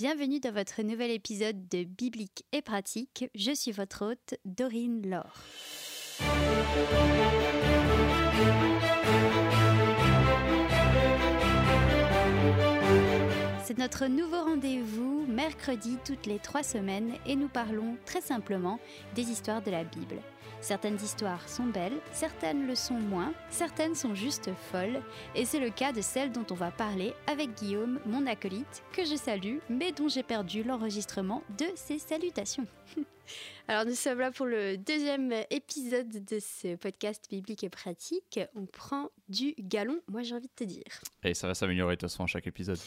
Bienvenue dans votre nouvel épisode de Biblique et pratique. Je suis votre hôte, Dorine Laure. C'est notre nouveau rendez-vous mercredi toutes les trois semaines et nous parlons très simplement des histoires de la Bible. Certaines histoires sont belles, certaines le sont moins, certaines sont juste folles, et c'est le cas de celle dont on va parler avec Guillaume, mon acolyte, que je salue, mais dont j'ai perdu l'enregistrement de ses salutations. Alors nous sommes là pour le deuxième épisode de ce podcast biblique et pratique. On prend du galon, moi j'ai envie de te dire. Et ça va s'améliorer de toute façon à chaque épisode.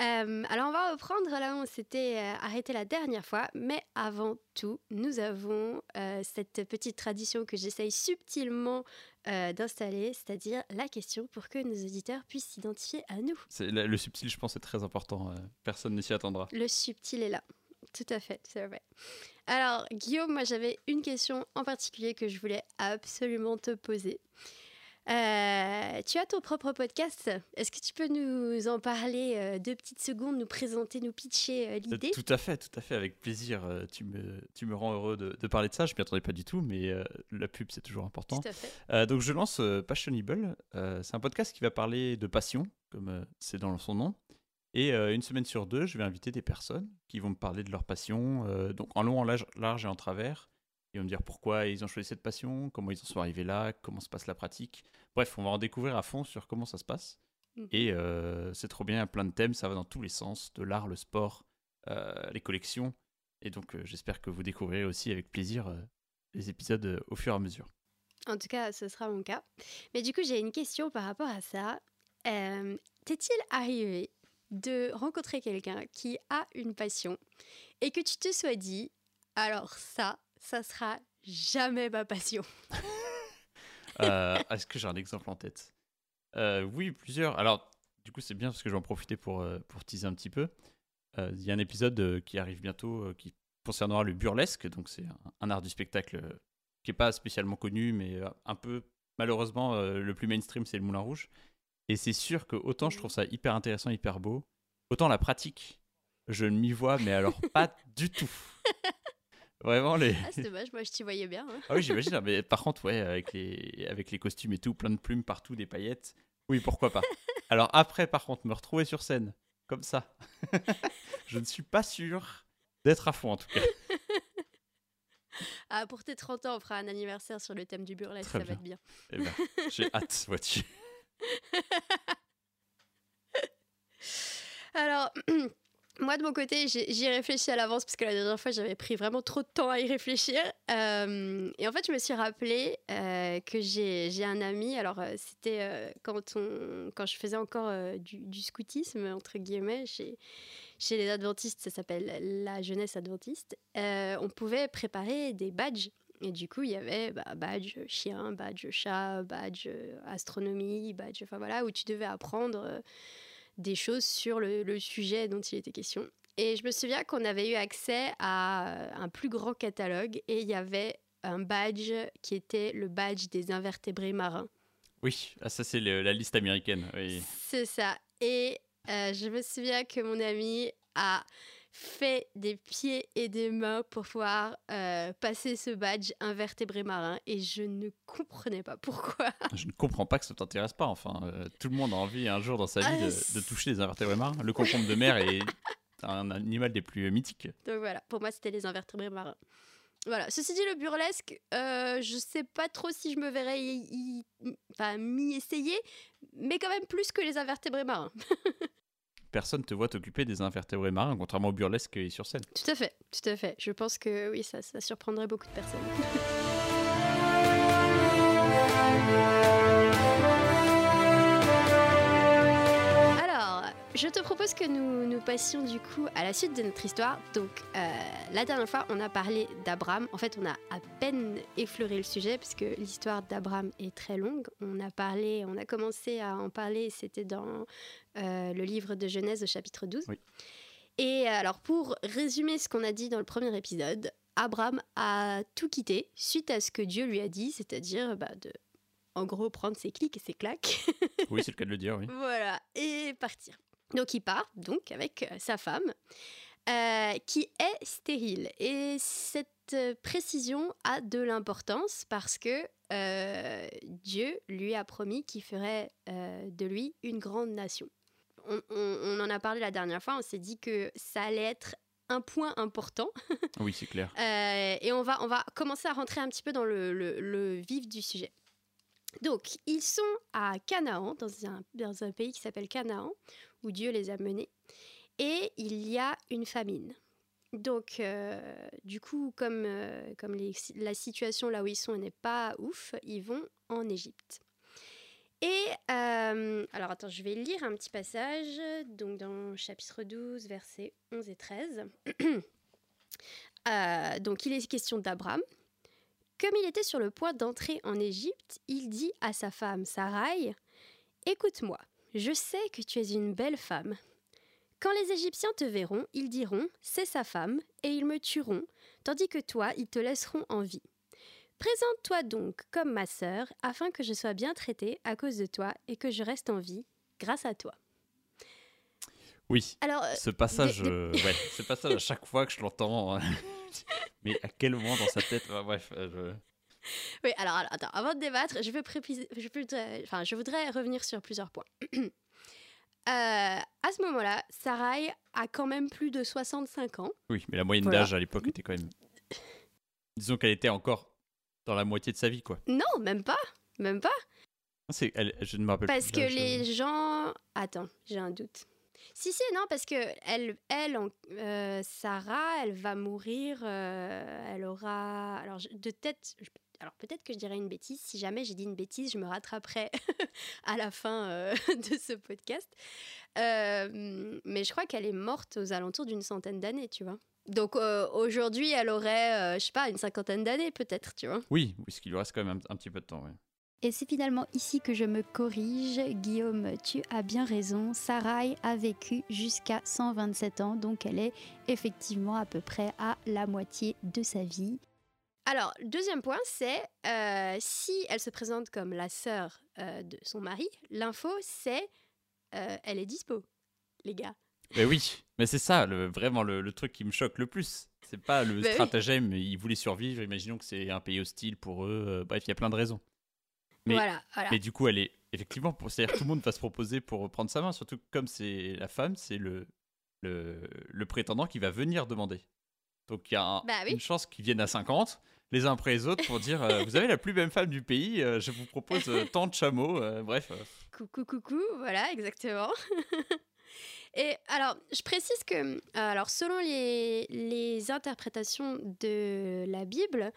Euh, alors on va reprendre là où on s'était euh, arrêté la dernière fois, mais avant tout, nous avons euh, cette petite tradition que j'essaye subtilement d'installer, c'est-à-dire la question pour que nos auditeurs puissent s'identifier à nous. Le, le subtil, je pense, est très important. personne ne s'y attendra. Le subtil est là. Tout à fait, c'est vrai. Alors, Guillaume, moi j'avais une question en particulier que je voulais absolument te poser. Euh, tu as ton propre podcast. Est-ce que tu peux nous en parler euh, deux petites secondes, nous présenter, nous pitcher euh, l'idée? Tout à fait, tout à fait, avec plaisir. tu, me, tu me rends heureux de, parler de ça. Je m'y attendais pas du tout, mais la pub, c'est toujours important. Tout à fait. donc, je lance Passionable. c'est un podcast qui va parler de passion, comme c'est dans son nom. Et une semaine sur deux, je vais inviter des personnes qui vont me parler de leur passion, donc en long, en large, large, et en travers. Ils vont me dire pourquoi ils ont choisi cette passion, comment ils en sont arrivés là, comment se passe la pratique. Bref, on va en découvrir à fond sur comment ça se passe. Mmh. Et c'est trop bien, il y a plein de thèmes, ça va dans tous les sens, de l'art, le sport, les collections. Et donc j'espère que vous découvrirez aussi avec plaisir les épisodes au fur et à mesure. En tout cas, ce sera mon cas. Mais du coup, j'ai une question par rapport à ça. T'est-il arrivé de rencontrer quelqu'un qui a une passion et que tu te sois dit, alors ça, ça sera jamais ma passion. Euh, est-ce que j'ai un exemple en tête? Euh, Oui, plusieurs. Alors, du coup, c'est bien parce que je vais en profiter pour, euh, pour teaser un petit peu. Il y a un épisode qui arrive bientôt qui concernera le burlesque. Donc, c'est un, art du spectacle qui n'est pas spécialement connu, mais un peu, malheureusement, le plus mainstream, c'est le Moulin Rouge. Et c'est sûr que autant je trouve ça hyper intéressant, hyper beau, autant la pratique, je ne m'y vois, mais alors pas du tout. Vraiment les. Ah, c'est dommage, moi je t'y voyais bien. Hein. Ah oui, j'imagine. Hein, mais par contre, ouais, avec les, avec les costumes et tout, plein de plumes partout, des paillettes. Oui, pourquoi pas. Alors après, par contre, me retrouver sur scène, comme ça, je ne suis pas sûr d'être à fond en tout cas. Ah, pour tes 30 ans, on fera un anniversaire sur le thème du burlesque, ça va être bien. Eh ben, j'ai hâte, vois-tu. Alors, moi de mon côté, j'y réfléchi à l'avance parce que la dernière fois, j'avais pris vraiment trop de temps à y réfléchir. Euh, et en fait, je me suis rappelé euh, que j'ai un ami. Alors, euh, c'était quand, quand je faisais encore du, scoutisme, entre guillemets, chez, chez les adventistes, ça s'appelle la jeunesse adventiste. on pouvait préparer des badges et du coup, il y avait bah, badge chien, badge chat, badge astronomie, badge, enfin voilà, où tu devais apprendre des choses sur le, sujet dont il était question. Et je me souviens qu'on avait eu accès à un plus grand catalogue et il y avait un badge qui était le badge des invertébrés marins. Oui, ah, ça c'est la liste américaine. Oui. C'est ça. Et euh, je me souviens que mon ami a fait des pieds et des mains pour pouvoir euh, passer ce badge invertébré marin et je ne comprenais pas pourquoi. Je ne comprends pas que ça t'intéresse pas. Enfin, euh, tout le monde a envie un jour dans sa vie de, ah, toucher les invertébrés marins. Le concombre de mer est un animal des plus mythiques. Donc voilà, pour moi c'était les invertébrés marins. Voilà. Ceci dit, le burlesque, euh, je sais pas trop si je me verrais m'y essayer, mais quand même plus que les invertébrés marins. personne te voit t'occuper des invertébrés marins, contrairement au burlesque et sur scène. Tout à fait, tout à fait. Je pense que oui, ça, ça surprendrait beaucoup de personnes. Je te propose que nous, nous passions du coup à la suite de notre histoire. Donc, euh, la dernière fois, on a parlé d'Abraham. En fait, on a à peine effleuré le sujet puisque l'histoire d'Abraham est très longue. On a parlé, on a commencé à en parler, c'était dans euh, le livre de Genèse au chapitre 12. Et alors, pour résumer ce qu'on a dit dans le premier épisode, Abraham a tout quitté suite à ce que Dieu lui a dit, c'est-à-dire bah, de en gros prendre ses clics et ses claques. oui, c'est le cas de le dire, oui. Voilà, et partir. Donc il part donc avec euh, sa femme. euh, qui est stérile. Et cette euh, précision a de l'importance parce que euh, Dieu lui a promis qu'il ferait euh, de lui une grande nation. On, on- on en a parlé la dernière fois, on s'est dit que ça allait être un point important. Oui, c'est clair. Et on va, on va commencer à rentrer un petit peu dans le, le- le vif du sujet. Donc, ils sont à Canaan, dans un, dans un pays qui s'appelle Canaan, où Dieu les a menés. Et il y a une famine. Donc, euh, du coup, comme, euh, comme la situation là où ils sont n'est pas ouf, ils vont en Égypte. Et, euh, alors attends, je vais lire un petit passage, donc dans chapitre 12, versets 11 et 13. Euh, donc, il est question d'Abraham. Comme il était sur le point d'entrer en Égypte, il dit à sa femme Sarai Écoute-moi, je sais que tu es une belle femme. Quand les Égyptiens te verront, ils diront C'est sa femme, et ils me tueront, tandis que toi, ils te laisseront en vie. Présente-toi donc comme ma sœur, afin que je sois bien traitée à cause de toi et que je reste en vie grâce à toi. Oui, Alors, euh, ce passage, euh, ouais, ce passage à chaque fois que je l'entends, euh, mais à quel moment dans sa tête, bref, euh, Oui, alors, alors, attends, avant de débattre, je veux je, enfin, je voudrais revenir sur plusieurs points. Euh, à ce moment-là, Sarai a quand même plus de 65 ans. oui, mais la moyenne Voilà. d'âge à l'époque était quand même, disons qu'elle était encore dans la moitié de sa vie, quoi. Non, même pas, même pas. Elle, je ne me rappelle Parce que les gens... Attends, j'ai un doute. Si, si, non, parce que elle, elle en- euh, Sarah, elle va mourir, euh, elle aura... Alors, de tête... je- Alors, peut-être que je dirais une bêtise. Si jamais j'ai dit une bêtise, je me rattraperai à la fin euh, de ce podcast. Euh, mais je crois qu'elle est morte aux alentours d'une centaine d'années, tu vois. Donc, euh, aujourd'hui, elle aurait, euh, je sais pas, une cinquantaine d'années, peut-être, tu vois. Oui, qui lui reste quand même un, un petit peu de temps, ouais. Et c'est finalement ici que je me corrige. Guillaume, tu as bien raison. Sarai a vécu jusqu'à 127 ans, donc elle est effectivement à peu près à la moitié de sa vie. Alors, deuxième point, c'est euh, si elle se présente comme la sœur euh, de son mari, l'info, c'est euh, elle est dispo, les gars. Mais oui, mais c'est ça, le, vraiment le, le truc qui me choque le plus. C'est pas le Bah oui. stratagème, ils voulaient survivre, imaginons que c'est un pays hostile pour eux, bref, il y a plein de raisons. Mais- voilà, voilà. Mais du coup, elle est effectivement, pour- c'est-à-dire tout le monde va se proposer pour prendre sa main, surtout que comme c'est la femme, c'est le, le, le prétendant qui va venir demander. Donc il y a un- Bah oui. une chance qu'ils viennent à 50, les uns après les autres, pour dire euh, Vous avez la plus belle femme du pays, euh, je vous propose euh, tant de chameaux. bref, Coucou, coucou, voilà, exactement. Et alors, je précise que, alors, selon les, les interprétations de la Bible,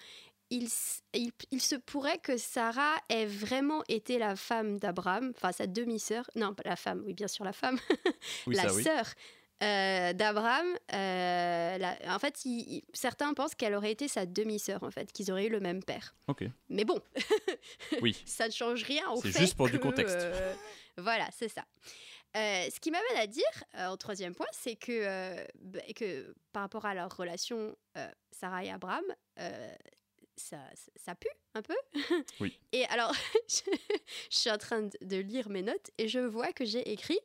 il, il, il se pourrait que Sarah ait vraiment été la femme d'Abraham, enfin sa demi-sœur, non, pas la femme, oui, bien sûr la femme, oui, la oui. Euh, d'Abraham. euh, en fait, il- il- certains pensent qu'elle aurait été sa demi-sœur, en fait, qu'ils auraient eu le même père. Ok, Mais bon, oui. ça ne change rien au C'est fait juste pour du contexte. euh, voilà, c'est ça. Ce qui m'amène à dire, au troisième point, c'est que, que par rapport à leur relation, Sarah et Abraham, ça, pue un peu. Oui. Et alors, je, je suis en train de lire mes notes et je vois que j'ai écrit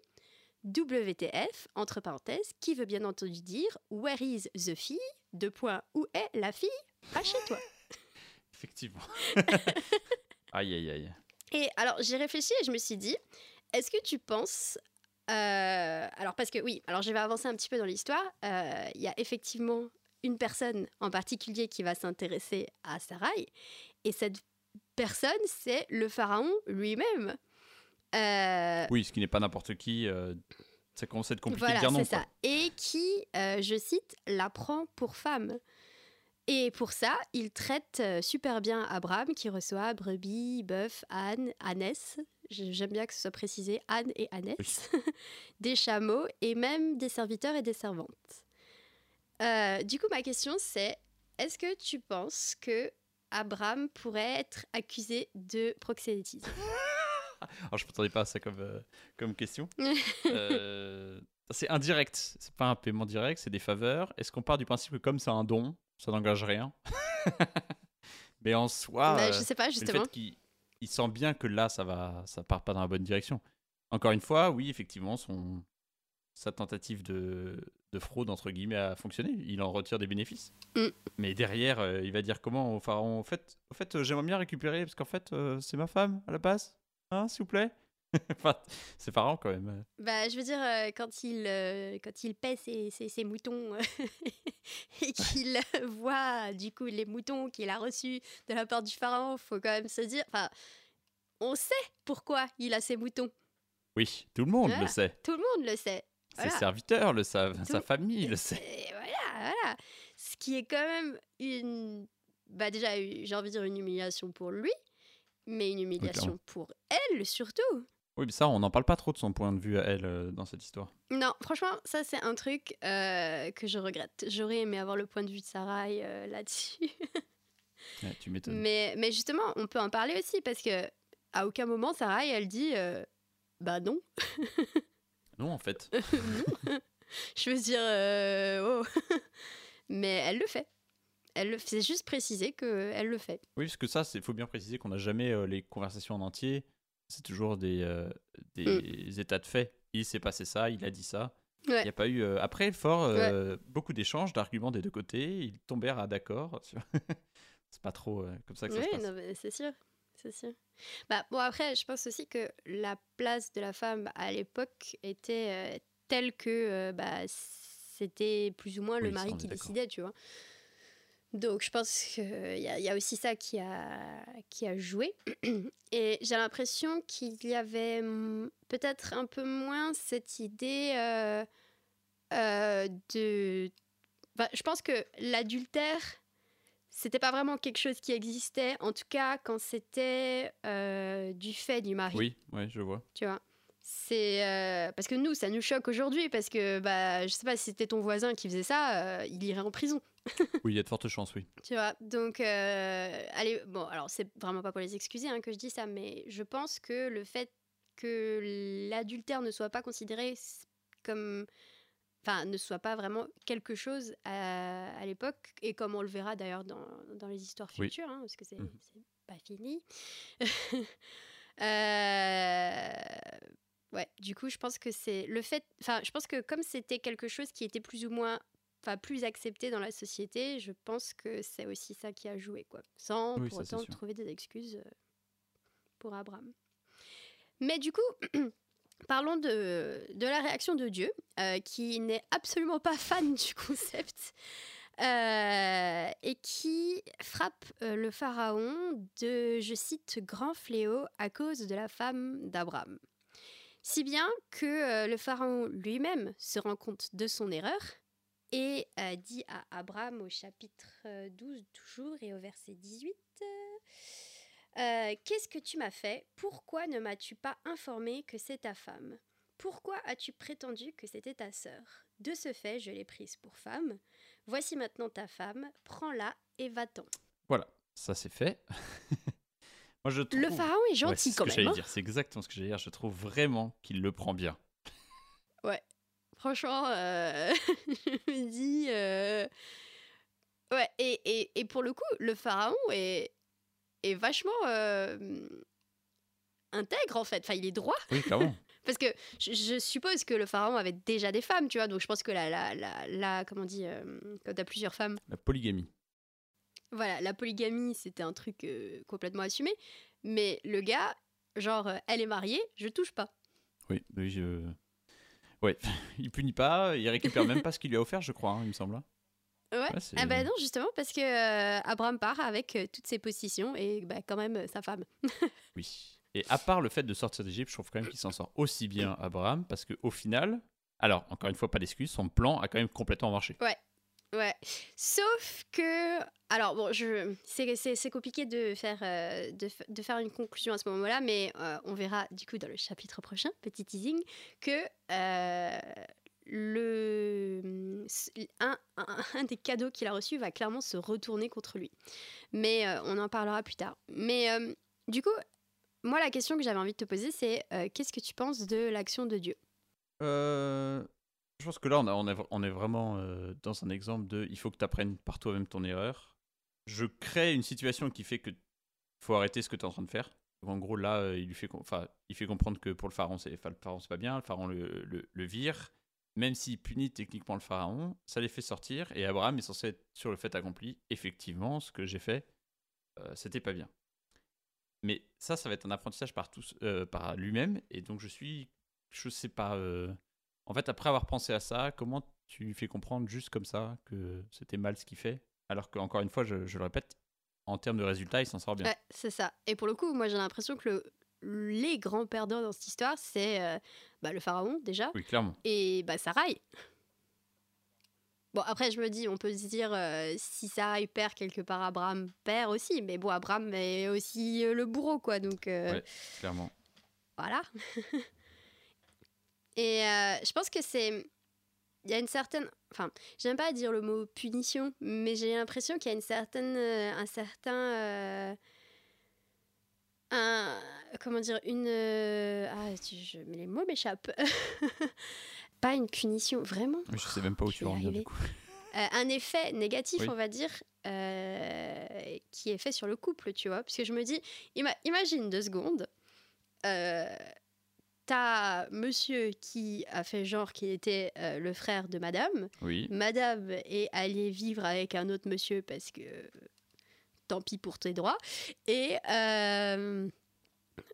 WTF, entre parenthèses, qui veut bien entendu dire Where is the fille? Deux points, où est la fille? Pas chez toi. Effectivement. aïe, aïe, aïe. Et alors, j'ai réfléchi et je me suis dit, est-ce que tu penses... euh, alors, parce que oui, alors je vais avancer un petit peu dans l'histoire. Euh, Il y a effectivement une personne en particulier qui va s'intéresser à Sarai. Et cette personne, c'est le pharaon lui-même. Euh, Oui, ce qui n'est pas n'importe qui, euh, ça commence à être compliqué voilà, de dire non. ça. Et qui, euh, je cite, la prend pour femme. Et pour ça, il traite super bien Abraham, qui reçoit brebis, bœuf, âne, ânesse. J'aime bien que ce soit précisé, âne et ânesse. des chameaux et même des serviteurs et des servantes. Du coup, ma question, c'est est-ce que tu penses que Abraham pourrait être accusé de proxénétisme? Alors, je ne m'attendais pas à ça comme, euh, comme question. Euh, c'est indirect, c'est pas un paiement direct, c'est des faveurs. Est-ce qu'on part du principe que comme c'est un don, ça n'engage rien? Mais en soi, Bah, euh, Je sais pas, le justement. fait qu'il il sent bien que là, ça va, ça part pas dans la bonne direction. Encore une fois, oui, effectivement, son, sa tentative de, de fraude, entre guillemets, a fonctionné. Il en retire des bénéfices. Mm. Mais derrière, euh, il va dire comment au pharaon, en fait, en fait euh, j'aimerais bien récupérer, parce qu'en fait, euh, c'est ma femme, à la base. Hein, s'il vous plaît? Enfin, c'est pharaon, quand même. Bah, je veux dire, euh, quand il, euh, quand il paie ses, ses- ses moutons euh, et qu'il voit du coup les moutons qu'il a reçus de la part du pharaon, faut quand même se dire. Enfin, on sait pourquoi il a ces moutons. Oui, tout le monde Voilà. le sait. Tout le monde le sait. Ses serviteurs le savent, sa famille le sait. Et voilà, voilà. Ce qui est quand même une. Bah, déjà, j'ai envie de dire une humiliation pour lui, mais une humiliation pour elle surtout. Oui, mais ça, on n'en parle pas trop de son point de vue à elle euh, dans cette histoire. Non, franchement, ça c'est un truc euh, que je regrette. J'aurais aimé avoir le point de vue de Sarai euh, là-dessus. Ouais, tu m'étonnes. mais, mais justement, on peut en parler aussi parce que à aucun moment Sarai elle dit euh, bah non, Non, en fait. non. je veux dire oh. mais elle le fait. Elle juste préciser que elle le fait. Oui, parce que ça, il faut bien préciser qu'on n'a jamais euh, les conversations en entier. C'est toujours des, euh, des états de fait. Il s'est passé ça, il a dit ça. Il n'y a pas eu. euh, après, fort, beaucoup d'échanges, d'arguments des deux côtés. Ils tombèrent à d'accord. sur- c'est pas trop comme ça que ça se passe. c'est sûr. C'est sûr. Bah, bon, après, je pense aussi que la place de la femme à l'époque était telle que bah, c'était plus ou moins le Oui, mari qui décidait, tu vois. Donc, je pense qu'il y, a- y a aussi ça qui a, qui a joué. Et j'ai l'impression qu'il y avait peut-être un peu moins cette idée euh, euh, de. Je pense que l'adultère c'était pas vraiment quelque chose qui existait, en tout cas quand c'était euh, du fait du mari, Oui, ouais, je vois. tu vois? C'est euh, parce que nous, ça nous choque aujourd'hui parce que bah je sais pas si c'était ton voisin qui faisait ça, euh, il irait en prison, Oui, il y a de fortes chances, oui. tu vois. Donc euh, allez, bon alors c'est vraiment pas pour les excuser hein, que je dis ça, mais je pense que le fait que l'adultère ne soit pas considéré comme enfin ne soit pas vraiment quelque chose à, à l'époque et comme on le verra d'ailleurs dans, dans les histoires Oui. futures hein, parce que c'est Mhm. pas fini Euh, ouais du coup je pense que c'est le fait enfin je pense que comme c'était quelque chose qui était plus ou moins enfin plus accepté dans la société je pense que c'est aussi ça qui a joué quoi. Sans Oui, pour ça, autant trouver des excuses euh, pour Abraham. Mais du coup Parlons de, de la réaction de Dieu, euh, qui n'est absolument pas fan du concept, euh, et qui frappe euh, le pharaon de, je cite, grand fléau à cause de la femme d'Abraham. Si bien que le pharaon lui-même se rend compte de son erreur et euh, dit à Abraham au chapitre euh, 12 toujours et au verset 18 euh, euh, Qu'est-ce que tu m'as fait? Pourquoi ne m'as-tu pas informé que c'est ta femme? Pourquoi as-tu prétendu que c'était ta sœur? De ce fait, je l'ai prise pour femme. Voici maintenant ta femme, prends-la et va-t'en. Voilà, ça c'est fait. Moi, je trouve... Le pharaon est Ouais, gentil c'est ce quand que même. j'allais hein. dire. C'est exactement ce que j'allais dire. Je trouve vraiment qu'il le prend bien. Franchement, euh, je me dis. euh, Ouais, et, et, et pour le coup, le pharaon est, est vachement euh, intègre en fait. Enfin, il est droit. Oui, clairement. Parce que je, je suppose que le pharaon avait déjà des femmes, tu vois. Donc je pense que la, la, la, la- comment on dit, quand t'as plusieurs femmes, La polygamie. voilà, la polygamie, c'était un truc complètement assumé. Mais le gars, genre, elle est mariée, je touche pas. Oui, oui, je... Ouais, il punit pas, il récupère même pas ce qu'il lui a offert, je crois, hein, il me semble. Ouais. Ah bah non, justement, parce que euh, Abraham part avec euh, toutes ses possessions et bah, quand même euh, sa femme. Oui. Et à part le fait de sortir d'Égypte, je trouve quand même qu'il s'en sort aussi bien, Abraham, parce qu'au final, alors, encore une fois, pas d'excuse, son plan a quand même complètement marché. Ouais. Sauf que. Alors, bon, je... c'est, compliqué de faire, euh, de, de faire une conclusion à ce moment-là, mais euh, on verra du coup dans le chapitre prochain, petit teasing, que euh, le, un, un, un des cadeaux qu'il a reçus va clairement se retourner contre lui. Mais on en parlera plus tard. Mais du coup, moi, la question que j'avais envie de te poser, c'est qu'est-ce que tu penses de l'action de Dieu? Je pense que là, on, est- vraiment euh, dans un exemple de il faut que tu apprennes par toi-même ton erreur. Je crée une situation qui fait que faut arrêter ce que tu es en train de faire. En gros, là, euh, il lui fait, il fait comprendre que pour le pharaon, c'est enfin, pas bien. Le pharaon le, le- vire. même s'il punit techniquement le pharaon, ça les fait sortir et Abraham est censé être sur le fait accompli. Effectivement, ce que j'ai fait, euh, c'était pas bien. Mais ça, ça va être un apprentissage par, euh, par lui-même et donc je suis, je sais pas. En fait, après avoir pensé à ça, comment tu lui fais comprendre juste comme ça que c'était mal ce qu'il fait? Alors qu'encore une fois, je, je le répète, en termes de résultats, il s'en sort bien. Ouais, c'est ça. Et pour le coup, moi j'ai l'impression que le- les grands perdants dans cette histoire, c'est euh, bah, le pharaon déjà Oui, clairement. et bah, Sarai. Bon, après, je me dis, on peut se dire, euh, si Sarai perd quelque part, Abraham perd aussi. Mais bon, Abraham est aussi euh, le bourreau, quoi. Donc, euh, Ouais. Clairement. voilà. et euh, je pense que c'est. Il y a une certaine. Enfin, j'aime pas dire le mot punition, mais j'ai l'impression qu'il y a une certaine. euh, un certain. euh, un. Comment dire Une. euh, ah, je, mais les mots m'échappent. pas une punition, vraiment Oui, je sais même pas où je tu en venir du coup. Un effet négatif, Oui. on va dire, qui est fait sur le couple, tu vois. Parce que je me dis, ima- imagine deux secondes, euh, t'as monsieur qui a fait genre qu'il était euh, le frère de madame, Oui. madame est allée vivre avec un autre monsieur parce que tant pis pour tes droits, et euh,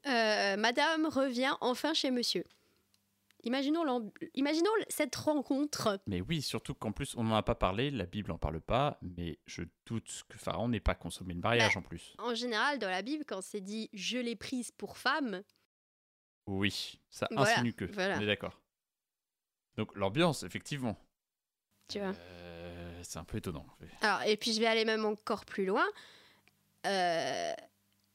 euh, madame revient enfin chez monsieur. Imaginons, cette rencontre Mais oui, surtout qu'en plus, on n'en a pas parlé, la Bible n'en parle pas, mais je doute que Pharaon n'ait pas consommé le mariage Bah, en plus. En général, dans la Bible, quand c'est dit je l'ai prise pour femme, Oui, ça Voilà, insinue que. voilà. On est d'accord. Donc l'ambiance, effectivement. tu vois. Euh, c'est un peu étonnant. Alors, et puis je vais aller même encore plus loin. Euh,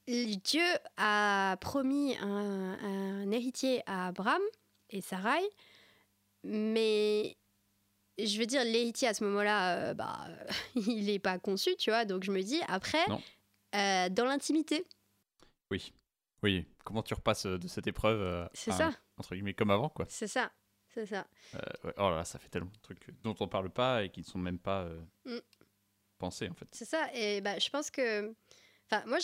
Dieu a promis un, un héritier à Abraham et Sarai, mais je veux dire, l'héritier à ce moment-là, euh, bah, il n'est pas conçu, tu vois. Donc je me dis, après, dans l'intimité, Oui. Oui, comment tu repasses euh, de cette épreuve euh, c'est ça, Entre guillemets, comme avant, quoi. c'est ça, c'est ça. Euh, ouais, Oh là là, ça fait tellement de trucs dont on parle pas et qui ne sont même pas Mm. pensés, en fait. C'est ça, et bah, je pense que. Enfin, moi,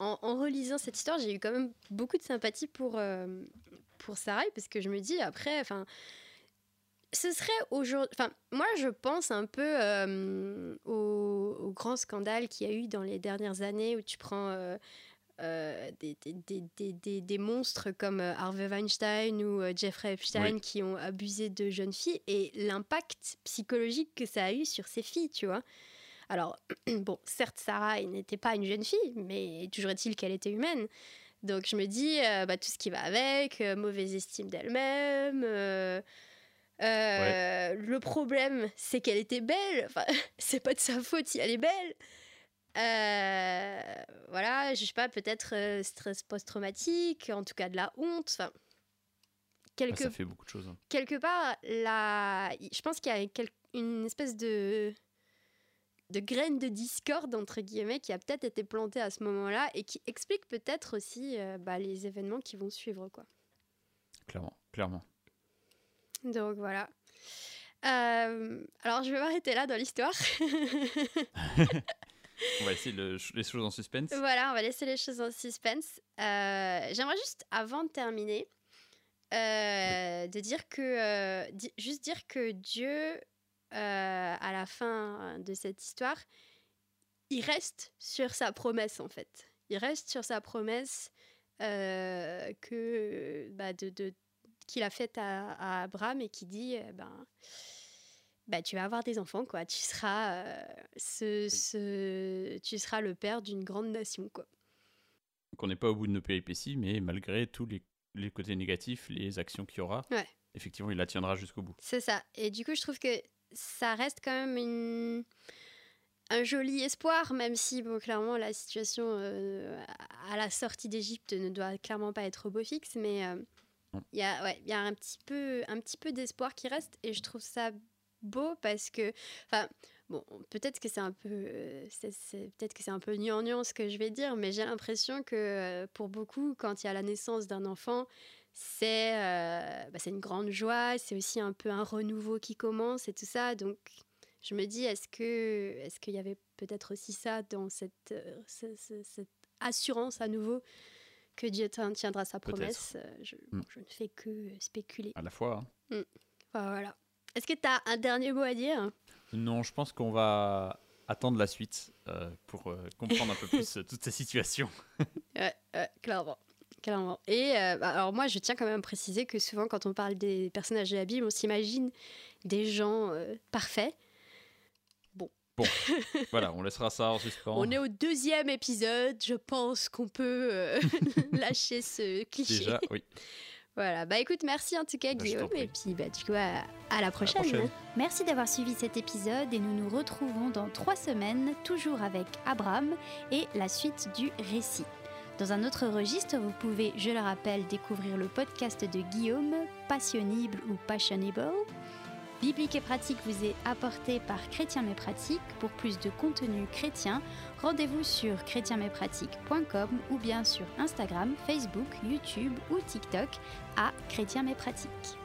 en, en relisant cette histoire, j'ai eu quand même beaucoup de sympathie pour, euh, pour Sarai, parce que je me dis, après, enfin. Ce serait aujourd'hui. Enfin, moi, je pense un peu euh, au, au grand scandale qu'il y a eu dans les dernières années où tu prends euh, euh, des, des, des, des, monstres comme euh, Harvey Weinstein ou euh, Jeffrey Epstein Oui. qui ont abusé de jeunes filles et l'impact psychologique que ça a eu sur ces filles, tu vois. Alors, bon, certes, Sarah n'était pas une jeune fille, mais toujours est-il qu'elle était humaine. Donc, je me dis, euh, bah, tout ce qui va avec, euh, mauvaise estime d'elle-même. euh, Le problème, c'est qu'elle était belle. Enfin, c'est pas de sa faute si elle est belle. Euh, voilà, je sais pas, peut-être euh, stress post-traumatique, en tout cas de la honte. Enfin, Ah, quelque ça fait beaucoup de choses. hein. quelque part, la... je pense qu'il y a quel- une espèce de de graine de discorde entre guillemets qui a peut-être été plantée à ce moment-là et qui explique peut-être aussi euh, bah, les événements qui vont suivre quoi. Clairement, clairement. Donc voilà. Alors je vais m'arrêter là dans l'histoire. On va le- les choses en suspense. voilà, on va laisser les choses en suspense. Euh, J'aimerais juste, avant de terminer, euh, de dire que, euh, juste dire que Dieu, à la fin de cette histoire, il reste sur sa promesse en fait. Il reste sur sa promesse que bah, de, de- qu'il a faite à, à Abraham et qui dit, euh, ben, bah, tu vas avoir des enfants quoi. Tu seras, euh, ce, ce- tu seras le père d'une grande nation quoi. Donc on n'est pas au bout de nos péripéties, mais malgré tous les, les côtés négatifs, les actions qu'il y aura, Ouais. effectivement, il la tiendra jusqu'au bout. C'est ça. Et du coup, je trouve que ça reste quand même une... un joli espoir, même si, bon, clairement, la situation euh, à la sortie d'Égypte ne doit clairement pas être au beau fixe, mais euh, il y a, ouais, il y a un petit peu, un petit peu d'espoir qui reste, et je trouve ça beau parce que, enfin, bon, peut-être que c'est un peu, euh, c'est, peut-être que c'est un peu gnangnan ce que je vais dire, mais j'ai l'impression que euh, pour beaucoup, quand il y a la naissance d'un enfant, c'est euh, bah, c'est une grande joie, c'est aussi un peu un renouveau qui commence et tout ça. Donc, je me dis, est-ce que est-ce qu'il y avait peut-être aussi ça dans cette, ce- ce- cette assurance à nouveau que Dieu tien- tiendra sa promesse je, Mm. je ne fais que spéculer. À la fois, hein. Enfin, voilà. Est-ce que tu as un dernier mot à dire? Non, je pense qu'on va attendre la suite euh, pour euh, comprendre un peu plus euh, toute cette situation. Ouais, clairement. clairement. Et bah, alors moi, je tiens quand même à préciser que souvent, quand on parle des personnages de la Bible, on s'imagine des gens parfaits. Voilà, on laissera ça en suspens. On est au deuxième épisode, je pense qu'on peut lâcher ce cliché. Déjà, oui. Voilà, bah écoute, merci en tout cas Bah, Guillaume, et puis bah, du coup, à, à la prochaine. prochaine. Merci d'avoir suivi cet épisode et nous nous retrouvons dans trois semaines, toujours avec Abraham et la suite du récit. Dans un autre registre, vous pouvez, je le rappelle, découvrir le podcast de Guillaume, Passionible ou Passionable. Biblique et pratique vous est apporté par Chrétien mais pratique. Pour plus de contenu chrétien, rendez-vous sur chrétienmespratique.com ou bien sur Instagram, Facebook, YouTube ou TikTok à Chrétien mais pratique.